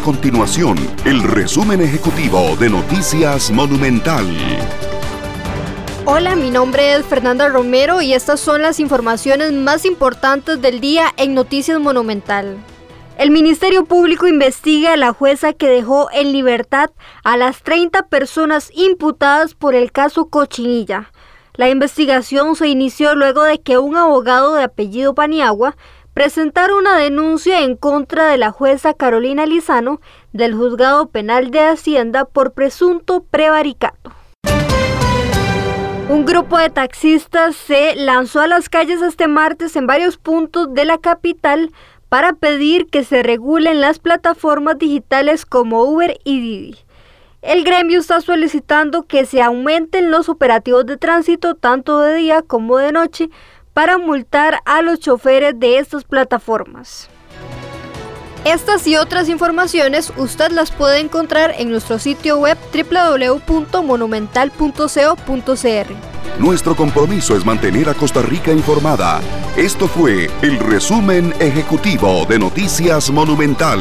continuación el resumen ejecutivo de Noticias Monumental. Hola, mi nombre es Fernanda Romero y estas son las informaciones más importantes del día en Noticias Monumental. El Ministerio Público investiga a la jueza que dejó en libertad a las 30 personas imputadas por el caso Cochinilla. La investigación se inició luego de que un abogado de apellido Paniagua presentara una denuncia en contra de la jueza Carolina Lizano del Juzgado Penal de Hacienda por presunto prevaricato. Un grupo de taxistas se lanzó a las calles este martes en varios puntos de la capital para pedir que se regulen las plataformas digitales como Uber y Didi. El gremio está solicitando que se aumenten los operativos de tránsito tanto de día como de noche para multar a los choferes de estas plataformas. Estas y otras informaciones usted las puede encontrar en nuestro sitio web www.monumental.co.cr. Nuestro compromiso es mantener a Costa Rica informada. Esto fue el resumen ejecutivo de Noticias Monumental.